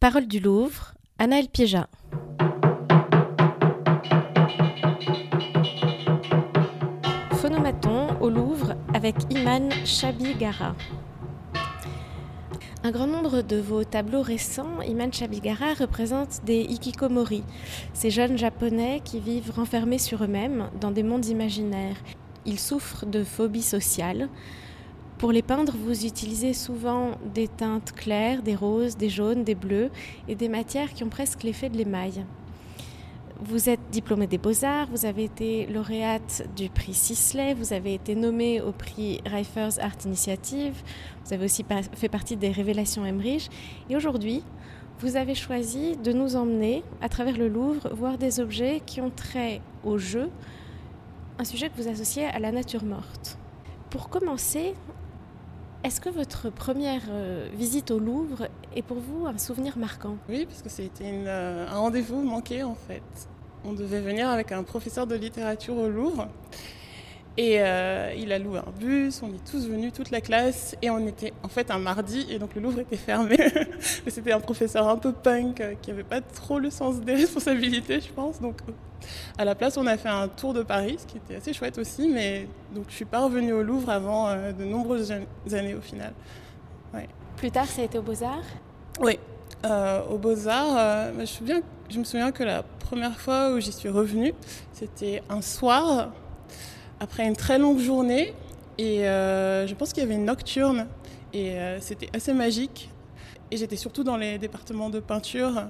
Parole du Louvre, Anaël Piéja. Phonomaton au Louvre avec Iman Chabigara. Un grand nombre de vos tableaux récents, Iman Chabigara, représentent des hikikomori, ces jeunes japonais qui vivent renfermés sur eux-mêmes dans des mondes imaginaires. Ils souffrent de phobie sociale. Pour les peindre, vous utilisez souvent des teintes claires, des roses, des jaunes, des bleus et des matières qui ont presque l'effet de l'émail. Vous êtes diplômée des Beaux-Arts, vous avez été lauréate du prix Sisley, vous avez été nommée au prix Reifers Art Initiative, vous avez aussi fait partie des Révélations Emmerich. Et aujourd'hui, vous avez choisi de nous emmener à travers le Louvre voir des objets qui ont trait au jeu, un sujet que vous associez à la nature morte. Pour commencer, est-ce que votre première euh, visite au Louvre est pour vous un souvenir marquant? Oui, parce que c'était euh, un rendez-vous manqué en fait. On devait venir avec un professeur de littérature au Louvre. Et euh, il a loué un bus, on est tous venus, toute la classe, et on était en fait un mardi, et donc le Louvre était fermé. C'était un professeur un peu punk qui n'avait pas trop le sens des responsabilités, je pense. Donc à la place, on a fait un tour de Paris, ce qui était assez chouette aussi, mais donc je suis pas revenue au Louvre avant euh, de nombreuses années au final. Plus tard, ça a été aux Beaux-Arts? Oui, euh, aux Beaux-Arts, euh, je, je me souviens que la première fois où j'y suis revenue, c'était un soir, après une très longue journée, et je pense qu'il y avait une nocturne, et c'était assez magique. Et j'étais surtout dans les départements de peinture,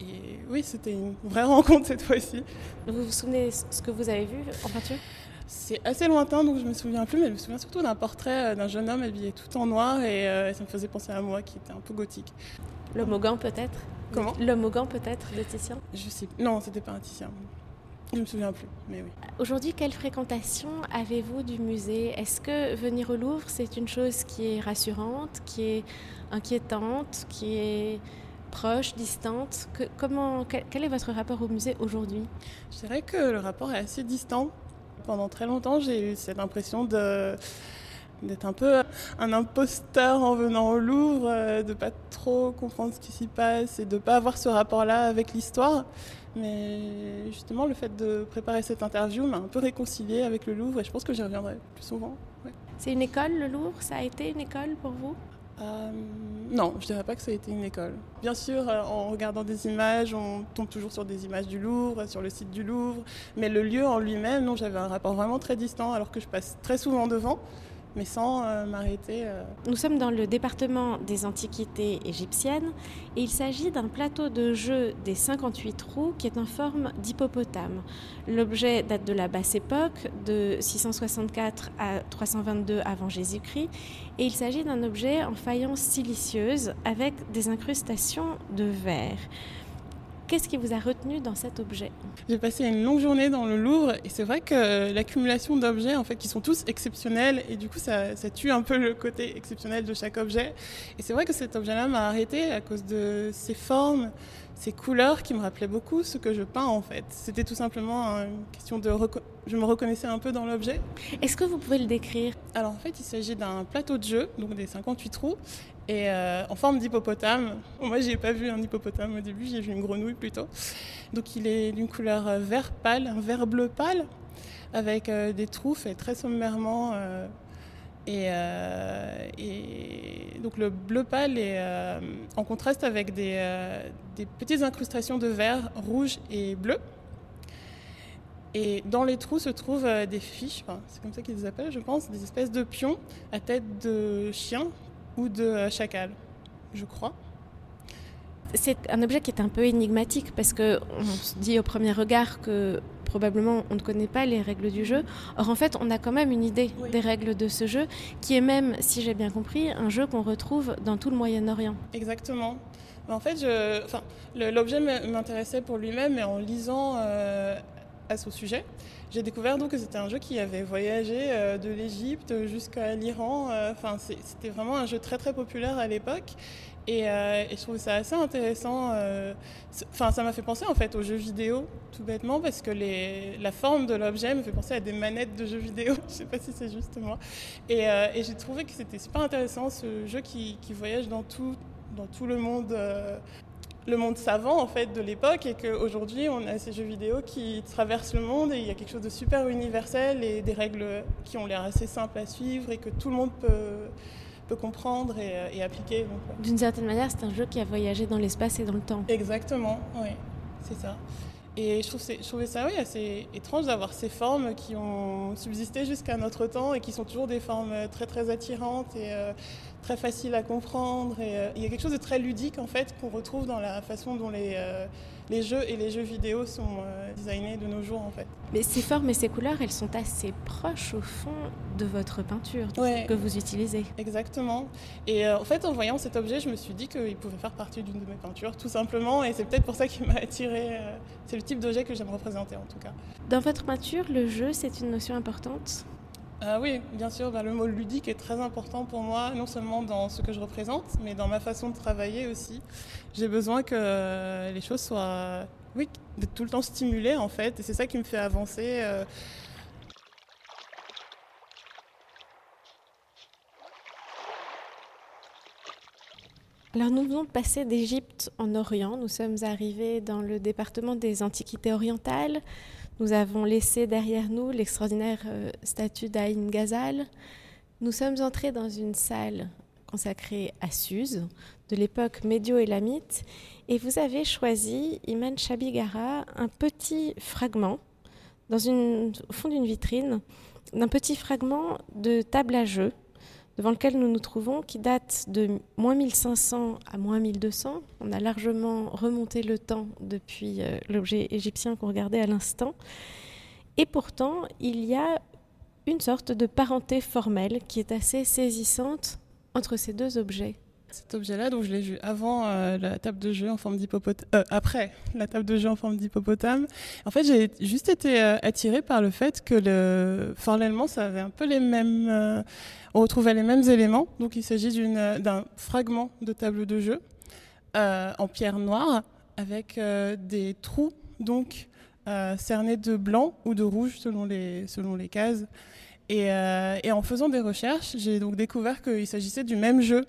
et oui, c'était une vraie rencontre cette fois-ci. Vous vous souvenez ce que vous avez vu en peinture? C'est assez lointain, donc je me souviens plus, mais je me souviens surtout d'un portrait euh, d'un jeune homme habillé tout en noir et euh, ça me faisait penser à moi qui était un peu gothique. L'homme au gant peut-être? Comment? L'homme au gant peut-être de Titien Je sais. Non, c'était pas un Titien. Je ne me souviens plus, mais oui. Aujourd'hui, quelle fréquentation avez-vous du musée? Est-ce que venir au Louvre, c'est une chose qui est rassurante, qui est inquiétante, qui est proche, distante comment, quel, est votre rapport au musée aujourd'hui? Je dirais que le rapport est assez distant. Pendant très longtemps, j'ai eu cette impression de d'être un peu un imposteur en venant au Louvre, euh, de pas trop comprendre ce qui s'y passe et de pas avoir ce rapport-là avec l'histoire. Mais justement, le fait de préparer cette interview m'a un peu réconcilié avec le Louvre et je pense que j'y reviendrai plus souvent. C'est une école, le Louvre? Ça a été une école pour vous? Euh, non, je ne dirais pas que ça a été une école. Bien sûr, euh, en regardant des images, on tombe toujours sur des images du Louvre, sur le site du Louvre, mais le lieu en lui-même, non, j'avais un rapport vraiment très distant, alors que je passe très souvent devant mais sans euh, m'arrêter. Euh. Nous sommes dans le département des antiquités égyptiennes et il s'agit d'un plateau de jeu des 58 trous qui est en forme d'hippopotame. L'objet date de la basse époque, de 664 à 322 avant Jésus-Christ, et il s'agit d'un objet en faïence silicieuse avec des incrustations de verre. Qu'est-ce qui vous a retenu dans cet objet J'ai passé une longue journée dans le Louvre et c'est vrai que l'accumulation d'objets, en fait, qui sont tous exceptionnels et du coup, ça, tue un peu le côté exceptionnel de chaque objet. Et c'est vrai que cet objet-là m'a arrêté à cause de ses formes, ces couleurs qui me rappelaient beaucoup ce que je peins en fait. C'était tout simplement une question de... Je me reconnaissais un peu dans l'objet. Est-ce que vous pouvez le décrire? Alors en fait, il s'agit d'un plateau de jeu, donc des 58 trous, et euh, en forme d'hippopotame. Moi, j'ai pas vu un hippopotame au début, j'ai vu une grenouille plutôt. Donc il est d'une couleur euh, vert pâle, un vert bleu pâle, avec euh, des trous faits très sommairement et, donc le bleu pâle est en contraste avec des, petites incrustations de vert, rouge et bleu. Et dans les trous se trouvent des fiches, c'est comme ça qu'ils les appellent, je pense, des espèces de pions à tête de chien ou de chacal, je crois. C'est un objet qui est un peu énigmatique parce qu'on se dit au premier regard que probablement on ne connaît pas les règles du jeu. Or en fait, on a quand même une idée des règles de ce jeu, qui est même, si j'ai bien compris, un jeu qu'on retrouve dans tout le Moyen-Orient. Exactement. En fait, l'objet m'intéressait pour lui-même, mais en lisant euh, à son sujet, j'ai découvert donc que c'était un jeu qui avait voyagé euh, de l'Égypte jusqu'à l'Iran. Euh, enfin, c'était vraiment un jeu très très populaire à l'époque. Euh, et, je trouve ça assez intéressant. Euh, enfin, ça m'a fait penser en fait aux jeux vidéo, tout bêtement, parce que la forme de l'objet me fait penser à des manettes de jeux vidéo. je sais pas si c'est juste moi. Et, euh, et j'ai trouvé que c'était super intéressant ce jeu qui, qui, voyage dans tout, dans tout le monde le monde savant en fait de l'époque et qu'aujourd'hui on a ces jeux vidéo qui traversent le monde et il y a quelque chose de super universel et des règles qui ont l'air assez simples à suivre et que tout le monde peut, peut comprendre et, et appliquer. D'une certaine manière, c'est un jeu qui a voyagé dans l'espace et dans le temps. Exactement, oui, c'est ça. Et je, trouve je trouvais ça oui, assez étrange d'avoir ces formes qui ont subsisté jusqu'à notre temps et qui sont toujours des formes très très attirantes et euh, très faciles à comprendre. Et, euh, il y a quelque chose de très ludique en fait qu'on retrouve dans la façon dont les, euh, les jeux et les jeux vidéo sont euh, designés de nos jours en fait. Mais ces formes et ces couleurs, elles sont assez proches au fond de votre peinture Ouais. que vous utilisez. Exactement. Et euh, en fait, en voyant cet objet, je me suis dit qu'il pouvait faire partie d'une de mes peintures, tout simplement. Et c'est peut-être pour ça qu'il m'a attiré. euh, c'est le type d'objet que j'aime représenter, en tout cas. Dans votre peinture, le jeu, c'est une notion importante? Ah oui, bien sûr, bah, le mot ludique est très important pour moi, non seulement dans ce que je représente, mais dans ma façon de travailler aussi. J'ai besoin que euh, les choses soient, oui, tout le temps stimulées en fait, et c'est ça qui me fait avancer. euh, Alors nous venons de passer d'Égypte en Orient, nous sommes arrivés dans le département des Antiquités orientales, nous avons laissé derrière nous l'extraordinaire euh, statue d'Aïn Ghazal, nous sommes entrés dans une salle consacrée à Suse, de l'époque médio-élamite, et vous avez choisi, Iman Shabigara, un petit fragment, dans une, au fond d'une vitrine, d'un petit fragment de table à jeu, devant lequel nous nous trouvons, qui date de moins 1500 à moins 1200. On a largement remonté le temps depuis euh, l'objet égyptien qu'on regardait à l'instant. Et pourtant, il y a une sorte de parenté formelle qui est assez saisissante entre ces deux objets. Cet objet-là, donc je l'ai vu avant euh, la table de jeu en forme d'hippopotame, euh, après la table de jeu en forme d'hippopotame. En fait, j'ai juste été euh, attirée par le fait que le formellement, ça avait un peu les mêmes, euh, on retrouvait les mêmes éléments. Donc, il s'agit d'un fragment de table de jeu en pierre noire avec des trous, donc cernés de blanc ou de rouge selon les, selon les cases. Et en faisant des recherches, j'ai donc découvert qu'il s'agissait du même jeu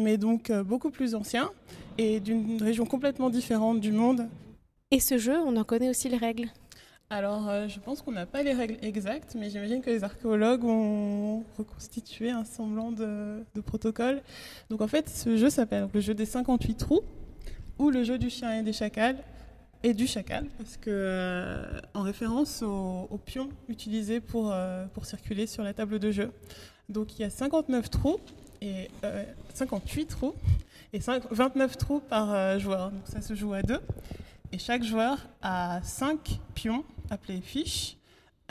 mais donc euh, beaucoup plus ancien et d'une région complètement différente du monde. Et ce jeu, on en connaît aussi les règles. Alors, euh, je pense qu'on n'a pas les règles exactes, mais j'imagine que les archéologues ont reconstitué un semblant de, de protocole. Donc, en fait, ce jeu s'appelle le jeu des 58 trous ou le jeu du chien et des chacals et du chacal, parce que euh, en référence aux, aux pions utilisés pour, euh, pour circuler sur la table de jeu. Donc, il y a 59 trous et euh, 58 trous et 5 29 trous par euh, joueur. Donc ça se joue à deux. Et chaque joueur a 5 pions appelés fiches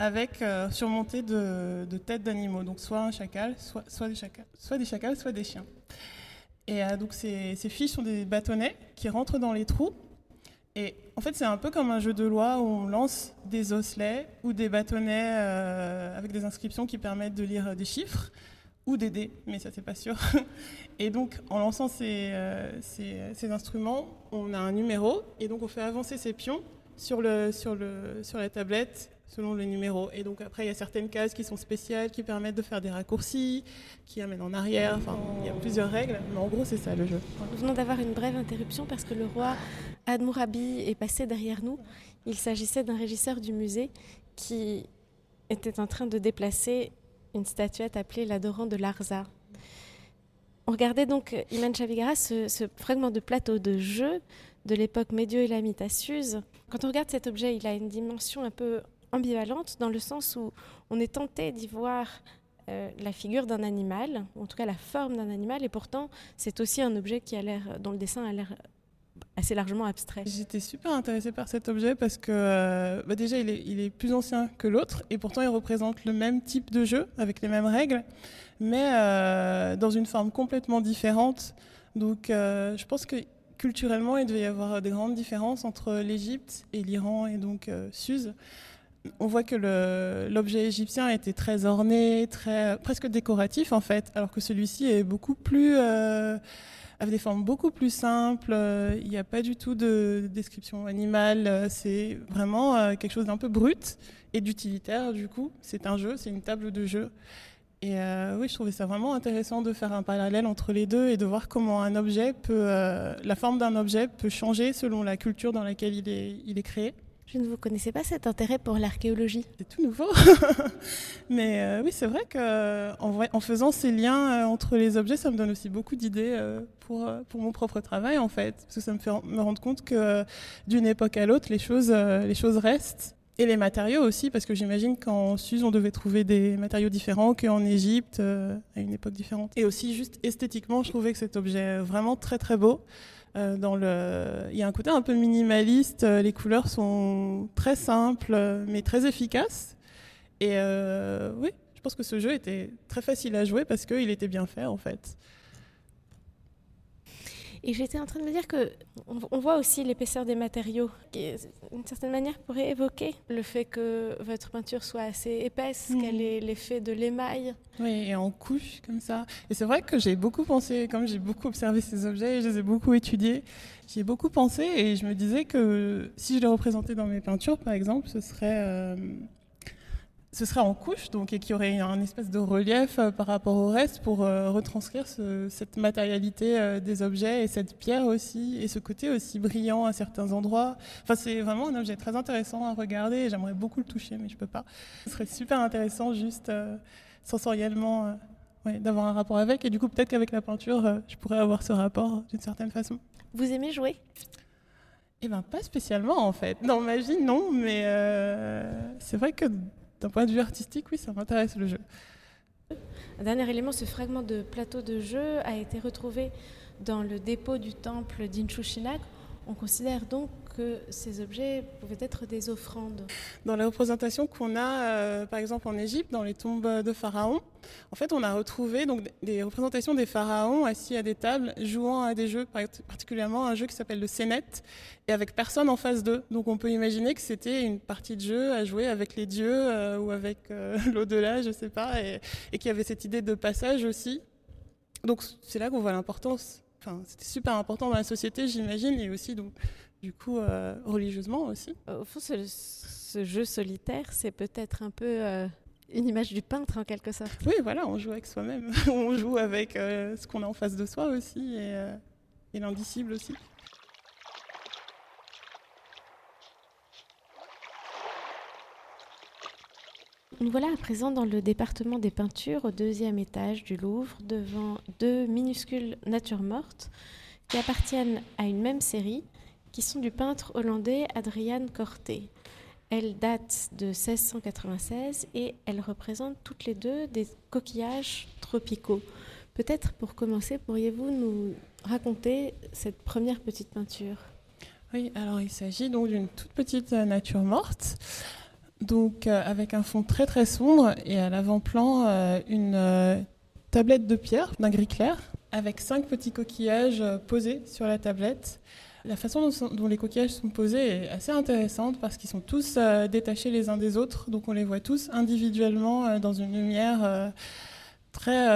avec euh, surmontés de, têtes d'animaux. Donc soit un chacal, soit, des chacals, soit des chacals, soit des chiens. Et euh, donc ces, fiches sont des bâtonnets qui rentrent dans les trous. Et en fait, c'est un peu comme un jeu de loi où on lance des osselets ou des bâtonnets euh, avec des inscriptions qui permettent de lire des chiffres ou dés, mais ça c'est pas sûr. Et donc en lançant ces, euh, ces, ces instruments, on a un numéro et donc on fait avancer ces pions sur, le, sur, le, sur la tablette selon le numéro. Et donc après il y a certaines cases qui sont spéciales, qui permettent de faire des raccourcis, qui amènent en arrière, enfin il y a plusieurs règles, mais en gros c'est ça le jeu. Nous venons d'avoir une brève interruption parce que le roi Admourabi est passé derrière nous. Il s'agissait d'un régisseur du musée qui était en train de déplacer une statuette appelée l'adorant de Larza. On regardait donc Iman Chavigara, ce, fragment de plateau de jeu de l'époque médio-élamite à Suse. Quand on regarde cet objet, il a une dimension un peu ambivalente dans le sens où on est tenté d'y voir euh, la figure d'un animal, en tout cas la forme d'un animal, et pourtant c'est aussi un objet qui a l'air, dont le dessin a l'air assez largement abstrait. J'étais super intéressée par cet objet parce que euh, bah déjà il est, plus ancien que l'autre et pourtant il représente le même type de jeu avec les mêmes règles, mais euh, dans une forme complètement différente. Donc euh, je pense que culturellement il devait y avoir des grandes différences entre l'Égypte et l'Iran et donc Suse. On voit que l'objet égyptien était très orné, très presque décoratif en fait, alors que celui-ci est beaucoup plus avec des formes beaucoup plus simples. euh, Il n'y a pas du tout de description animale. euh, C'est vraiment euh, quelque chose d'un peu brut et d'utilitaire. Du coup, c'est un jeu, c'est une table de jeu. Et oui, je trouvais ça vraiment intéressant de faire un parallèle entre les deux et de voir comment un objet peut, la forme d'un objet peut changer selon la culture dans laquelle il est, il est créé. Je ne vous connaissais pas cet intérêt pour l'archéologie. C'est tout nouveau. Mais euh, oui, c'est vrai qu'en en faisant ces liens euh, entre les objets, ça me donne aussi beaucoup d'idées euh, pour, pour mon propre travail, en fait. Parce que ça me fait me rendre compte que d'une époque à l'autre, les choses, les choses restent. Et les matériaux aussi, parce que j'imagine qu'en Suse, on devait trouver des matériaux différents qu'en Égypte, à une époque différente. Et aussi, juste esthétiquement, je trouvais que cet objet est vraiment très très beau. Euh. Il y a un côté un peu minimaliste, euh, les couleurs sont très simples mais très efficaces. Et euh, oui, je pense que ce jeu était très facile à jouer parce qu'il était bien fait en fait. Et j'étais en train de me dire que on, voit aussi l'épaisseur des matériaux, qui, d'une certaine manière, pourrait évoquer le fait que votre peinture soit assez épaisse, mmh. qu'elle ait l'effet de l'émail. Oui, et en couche comme ça. Et c'est vrai que j'ai beaucoup pensé, comme j'ai beaucoup observé ces objets, et je les ai beaucoup étudiés, j'ai beaucoup pensé et je me disais que si je les représentais dans mes peintures, par exemple, ce serait euh, ce serait en couche, donc, et qu'il y aurait un espèce de relief euh, par rapport au reste pour euh, retranscrire cette matérialité euh, des objets et cette pierre aussi, et ce côté aussi brillant à certains endroits. Enfin, c'est vraiment un objet très intéressant à regarder, j'aimerais beaucoup le toucher, mais je peux pas. Ce serait super intéressant juste sensoriellement d'avoir un rapport avec, et du coup, peut-être qu'avec la peinture, je pourrais avoir ce rapport d'une certaine façon. Vous aimez jouer? Eh ben, pas spécialement en fait. Dans ma vie, non, mais c'est vrai que d'un point de vue artistique, oui, ça m'intéresse le jeu. Un dernier élément, ce fragment de plateau de jeu a été retrouvé dans le dépôt du temple d'Inshushinak. On considère donc que ces objets pouvaient être des offrandes. Dans la représentation qu'on a, euh, par exemple en Égypte, dans les tombes de pharaons, en fait, on a retrouvé donc des représentations des pharaons assis à des tables, jouant à des jeux, particulièrement un jeu qui s'appelle le Sénet, et avec personne en face d'eux. Donc, on peut imaginer que c'était une partie de jeu à jouer avec les dieux euh, ou avec euh, l'au-delà, je sais pas, et, et qu'il y avait cette idée de passage aussi. Donc, c'est là qu'on voit l'importance. Enfin, c'était super important dans la société, j'imagine, et aussi donc du coup, euh, religieusement aussi. Au fond, ce, jeu solitaire, c'est peut-être un peu euh, une image du peintre en quelque sorte. Oui, voilà, on joue avec soi-même. on joue avec euh, ce qu'on a en face de soi aussi et, et l'indicible aussi. Nous voilà à présent dans le département des peintures au deuxième étage du Louvre devant deux minuscules natures mortes qui appartiennent à une même série qui sont du peintre hollandais Adriaan Corté. Elles datent de 1696 et elles représentent toutes les deux des coquillages tropicaux. Peut-être pour commencer, pourriez-vous nous raconter cette première petite peinture? Oui, alors il s'agit donc d'une toute petite nature morte, donc euh, avec un fond très très sombre et à l'avant-plan euh, une euh, tablette de pierre d'un gris clair avec cinq petits coquillages posés sur la tablette. La façon dont, les coquillages sont posés est assez intéressante parce qu'ils sont tous euh, détachés les uns des autres, donc on les voit tous individuellement euh, dans une lumière euh, très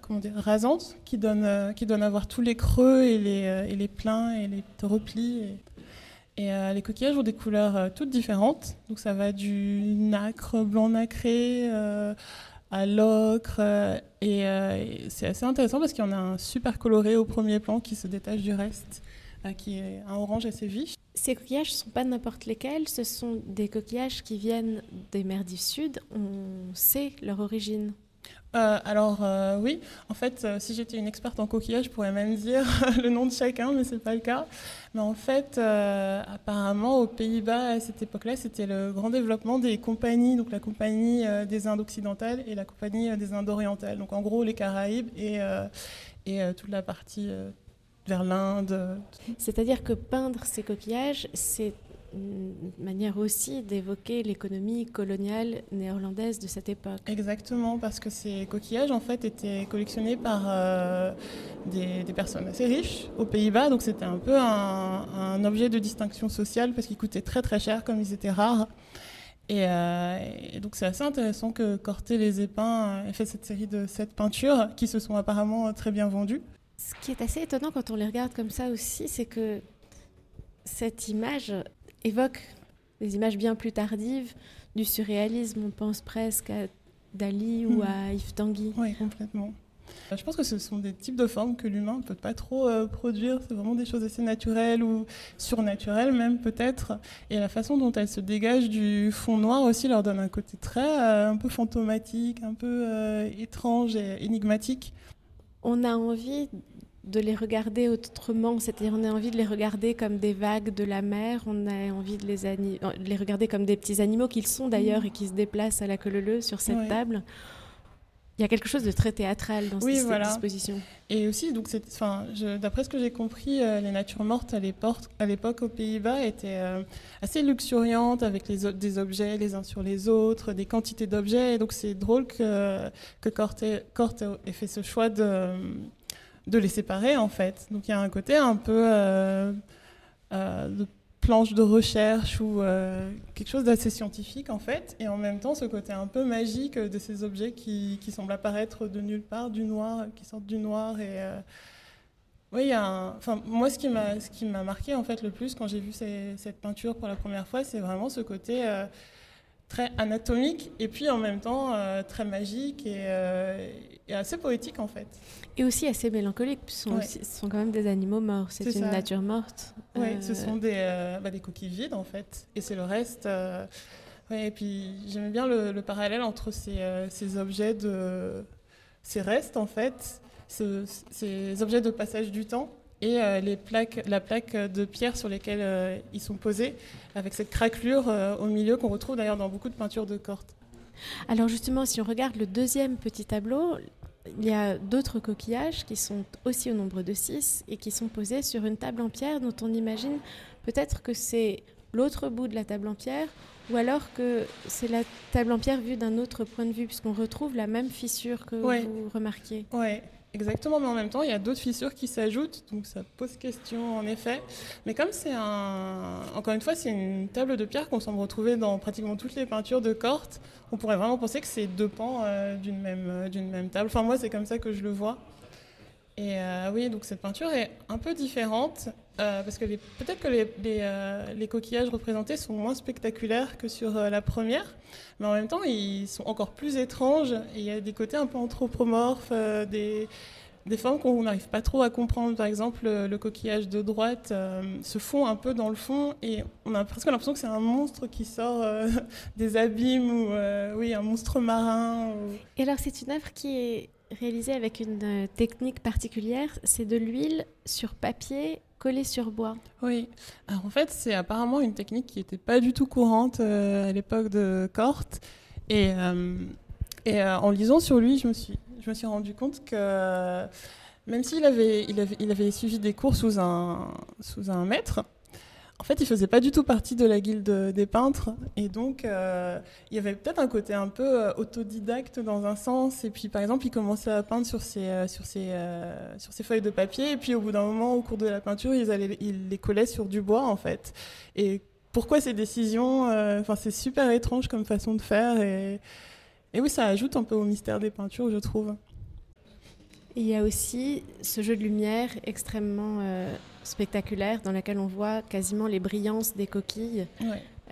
comment dire, rasante qui donne, qui donne à voir tous les creux et les, et les pleins et les replis. Et, et les coquillages ont des couleurs toutes différentes, donc ça va du nacre blanc nacré à l'ocre. et c'est assez intéressant parce qu'il y en a un super coloré au premier plan qui se détache du reste. Euh, qui est un orange assez vif. Ces coquillages ne sont pas n'importe lesquels, ce sont des coquillages qui viennent des mers du Sud. On sait leur origine. Euh, alors euh, oui, en fait, si j'étais une experte en coquillages, je pourrais même dire le nom de chacun, mais c'est pas le cas. Mais en fait, apparemment, aux Pays-Bas à cette époque-là, c'était le grand développement des compagnies, donc la compagnie des Indes occidentales et la compagnie des Indes orientales. Donc en gros, les Caraïbes et, et toute la partie vers l'Inde. C'est-à-dire que peindre ces coquillages, c'est une manière aussi d'évoquer l'économie coloniale néerlandaise de cette époque. Exactement, parce que ces coquillages en fait étaient collectionnés par euh, des, personnes assez riches aux Pays-Bas, donc c'était un peu un, objet de distinction sociale parce qu'ils coûtaient très très cher comme ils étaient rares. Et, euh, et donc c'est assez intéressant que Corté les Épins ait fait cette série de sept peintures qui se sont apparemment très bien vendues. Ce qui est assez étonnant quand on les regarde comme ça aussi, c'est que cette image évoque des images bien plus tardives du surréalisme. On pense presque à Dali ou à Yves Tanguy. Oui, complètement. Euh, je pense que ce sont des types de formes que l'humain ne peut pas trop euh, produire. C'est vraiment des choses assez naturelles ou surnaturelles même peut-être. Et la façon dont elles se dégagent du fond noir aussi leur donne un côté très euh, un peu fantomatique, un peu étrange et énigmatique. On a envie de les regarder autrement, c'est-à-dire on a envie de les regarder comme des vagues de la mer, on a envie de les, de les regarder comme des petits animaux qu'ils sont d'ailleurs mmh. et qui se déplacent à la queue leu sur cette table. Il y a quelque chose de très théâtral dans cette disposition. Et aussi, donc, d'après ce que j'ai compris, euh, les natures mortes à l'époque aux Pays-Bas étaient euh, assez luxuriantes avec les, des objets les uns sur les autres, des quantités d'objets. Et donc c'est drôle que, que Corte, ait fait ce choix de, de les séparer en fait. Donc il y a un côté un peu euh, de planche de recherche ou euh, quelque chose d'assez scientifique en fait, et en même temps ce côté un peu magique de ces objets qui, qui semblent apparaître de nulle part, du noir, qui sortent du noir. Et euh, oui, y a moi ce qui m'a ce qui m'a marqué en fait le plus quand j'ai vu cette peinture pour la première fois, c'est vraiment ce côté euh, très anatomique et puis en même temps euh, très magique euh, et, assez poétique en fait. Et aussi assez mélancolique, puisque ce sont, quand même des animaux morts, c'est une nature morte. Oui, ce euh, sont des, bah, des, coquilles vides en fait, et c'est le reste. Ouais, et puis j'aime bien le, parallèle entre ces, ces, objets de. ces restes en fait, ces objets de passage du temps et euh, les plaques, la plaque de pierre sur lesquelles euh, ils sont posés, avec cette craquelure euh, au milieu qu'on retrouve d'ailleurs dans beaucoup de peintures de Corte. Alors justement, si on regarde le deuxième petit tableau, il y a d'autres coquillages qui sont aussi au nombre de six et qui sont posés sur une table en pierre dont on imagine peut-être que c'est l'autre bout de la table en pierre ou alors que c'est la table en pierre vue d'un autre point de vue puisqu'on retrouve la même fissure que vous remarquiez. Oui, Exactement, mais en même temps, il y a d'autres fissures qui s'ajoutent, donc ça pose question en effet. Mais comme c'est un, encore une fois, c'est une table de pierre qu'on semble retrouver dans pratiquement toutes les peintures de Corte, on pourrait vraiment penser que c'est deux pans euh, d'une même, euh, d'une même table. Enfin, moi, c'est comme ça que je le vois. Et euh, oui, donc cette peinture est un peu différente parce que peut-être que les, les, coquillages représentés sont moins spectaculaires que sur la première, mais en même temps ils sont encore plus étranges. Il y a des côtés un peu anthropomorphes, des formes qu'on n'arrive pas trop à comprendre. Par exemple, le, coquillage de droite se fond un peu dans le fond et on a presque l'impression que c'est un monstre qui sort des abîmes ou oui, un monstre marin. Et alors c'est une œuvre qui est réalisé avec une euh, technique particulière, c'est de l'huile sur papier collée sur bois. Oui, en fait c'est apparemment une technique qui n'était pas du tout courante euh, à l'époque de Corte. Et, euh, en lisant sur lui, je me suis, je me suis rendu compte que même s'il avait, il avait, il avait suivi des cours sous un, sous un maître, en fait, il faisait pas du tout partie de la guilde des peintres, et donc euh, il y avait peut-être un côté un peu euh, autodidacte dans un sens. Et puis, par exemple, il commençait à peindre sur ses, euh, sur ses, feuilles de papier, et puis au bout d'un moment, au cours de la peinture, il les collaient sur du bois, en fait. Et pourquoi ces décisions Enfin, c'est super étrange comme façon de faire, et oui, ça ajoute un peu au mystère des peintures, je trouve. Il y a aussi ce jeu de lumière extrêmement spectaculaire dans laquelle on voit quasiment les brillances des coquilles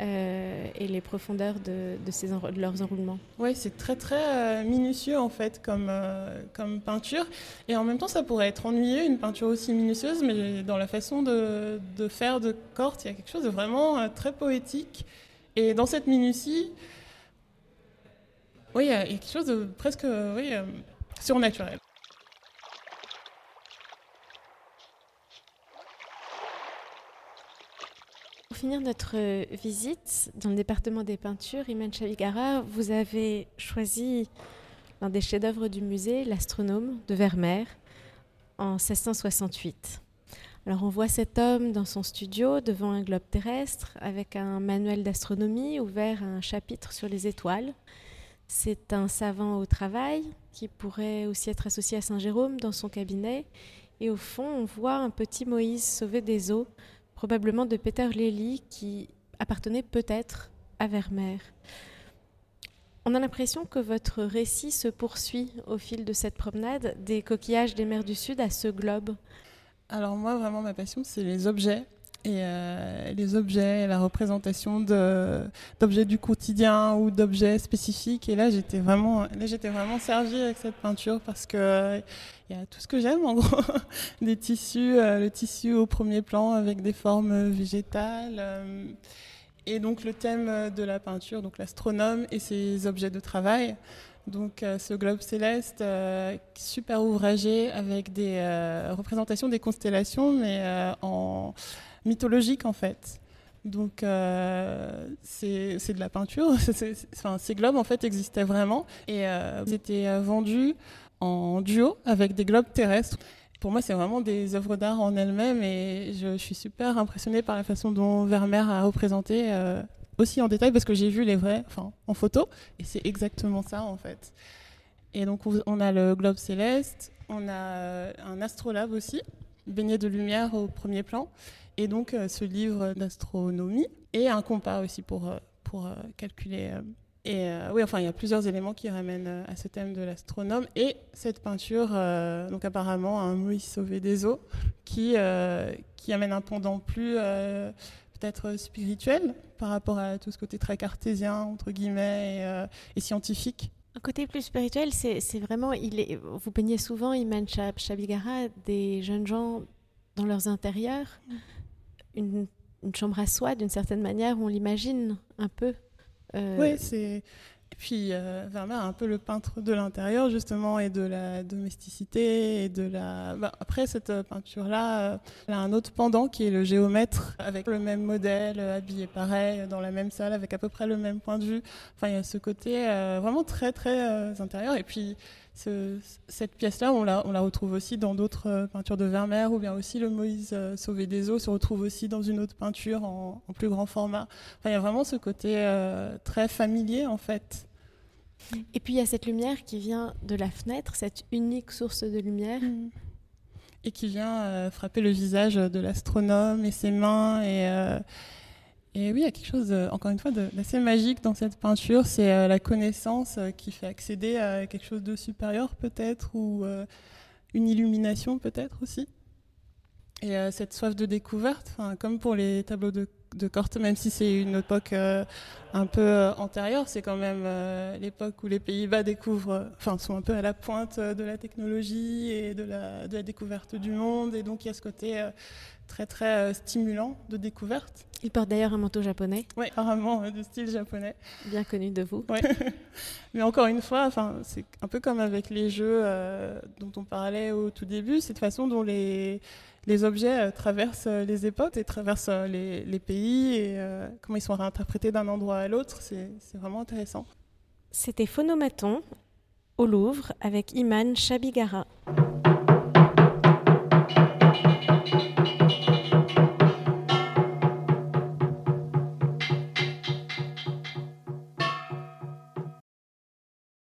euh, et les profondeurs de, ces leurs enroulements. Oui, c'est très très euh, minutieux en fait comme, euh, comme peinture. Et en même temps, ça pourrait être ennuyeux, une peinture aussi minutieuse, mais dans la façon de, de faire de Corte, il y a quelque chose de vraiment très poétique. Et dans cette minutie, oui, il y a quelque chose de presque oui, surnaturel. Finir notre euh, visite dans le département des peintures, Iman Chavigara, vous avez choisi l'un des chefs-d'œuvre du musée, L'Astronome de Vermeer, en 1668. Alors on voit cet homme dans son studio devant un globe terrestre avec un manuel d'astronomie ouvert à un chapitre sur les étoiles. C'est un savant au travail qui pourrait aussi être associé à Saint Jérôme dans son cabinet. Et au fond, on voit un petit Moïse sauvé des eaux probablement de Peter Lely, qui appartenait peut-être à Vermeer. On a l'impression que votre récit se poursuit au fil de cette promenade des coquillages des mers du Sud à ce globe. Alors moi, vraiment, ma passion, c'est les objets. Et les objets, la représentation d'objets du quotidien ou d'objets spécifiques. Et là, j'étais vraiment, j'étais vraiment servie avec cette peinture parce que il y a tout ce que j'aime en gros, des tissus, le tissu au premier plan avec des formes végétales. Et donc le thème de la peinture, donc l'astronome et ses objets de travail. Donc euh, ce globe céleste, euh, super ouvragé avec des euh, représentations des constellations, mais en mythologique en fait. Donc c'est de la peinture. enfin, ces globes en fait existaient vraiment et ils étaient vendus en duo avec des globes terrestres. Pour moi, c'est vraiment des œuvres d'art en elles-mêmes et je, suis super impressionnée par la façon dont Vermeer a représenté aussi en détail parce que j'ai vu les vrais, enfin en photo, et c'est exactement ça en fait. Et donc on a le globe céleste, on a euh, un astrolabe aussi, baigné de lumière au premier plan, et donc euh, ce livre d'astronomie, et un compas aussi pour, euh, pour calculer. Et oui, enfin, il y a plusieurs éléments qui ramènent à ce thème de l'astronome. Et cette peinture, donc apparemment, un Moïse sauvé des eaux, qui, qui amène un pendant plus peut-être spirituel par rapport à tout ce côté très cartésien, entre guillemets, et, euh, scientifique. Un côté plus spirituel, c'est vraiment, il est, vous peignez souvent, Iman Chabigara, des jeunes gens dans leurs intérieurs, mm. Une, chambre à soi d'une certaine manière, on l'imagine un peu. Euh, oui, c'est puis euh, Vermeer un peu le peintre de l'intérieur justement et de la domesticité et de la. Bah, après cette euh, peinture-là, euh, elle a un autre pendant qui est le géomètre avec le même modèle, habillé pareil, dans la même salle avec à peu près le même point de vue. Enfin, il y a ce côté vraiment très très intérieur. Et puis cette pièce-là, on la, on la, retrouve aussi dans d'autres peintures de Vermeer, ou bien aussi le Moïse sauvé des eaux se retrouve aussi dans une autre peinture en, plus grand format. Enfin, il y a vraiment ce côté très familier en fait. Et puis il y a cette lumière qui vient de la fenêtre, cette unique source de lumière. Mm. Et qui vient euh, frapper le visage de l'astronome et ses mains. Et, euh, et oui, il y a quelque chose, encore une fois, d'assez magique dans cette peinture. C'est euh, la connaissance qui fait accéder à quelque chose de supérieur peut-être, ou une illumination peut-être aussi. Et cette soif de découverte, comme pour les tableaux de de Corte, même si c'est une époque euh, un peu euh, antérieure, c'est quand même euh, l'époque où les Pays-Bas découvrent, enfin sont un peu à la pointe de la technologie et de la, de la, découverte du monde, et donc il y a ce côté très très stimulant de découverte. Il porte d'ailleurs un manteau japonais. Oui, apparemment de style japonais. Bien connu de vous. Mais encore une fois, enfin c'est un peu comme avec les jeux dont on parlait au tout début, cette façon dont les les objets euh, traversent euh, les époques et traversent euh, les, pays et comment ils sont réinterprétés d'un endroit à l'autre. C'est vraiment intéressant. C'était Phonomaton au Louvre avec Iman Chabigara.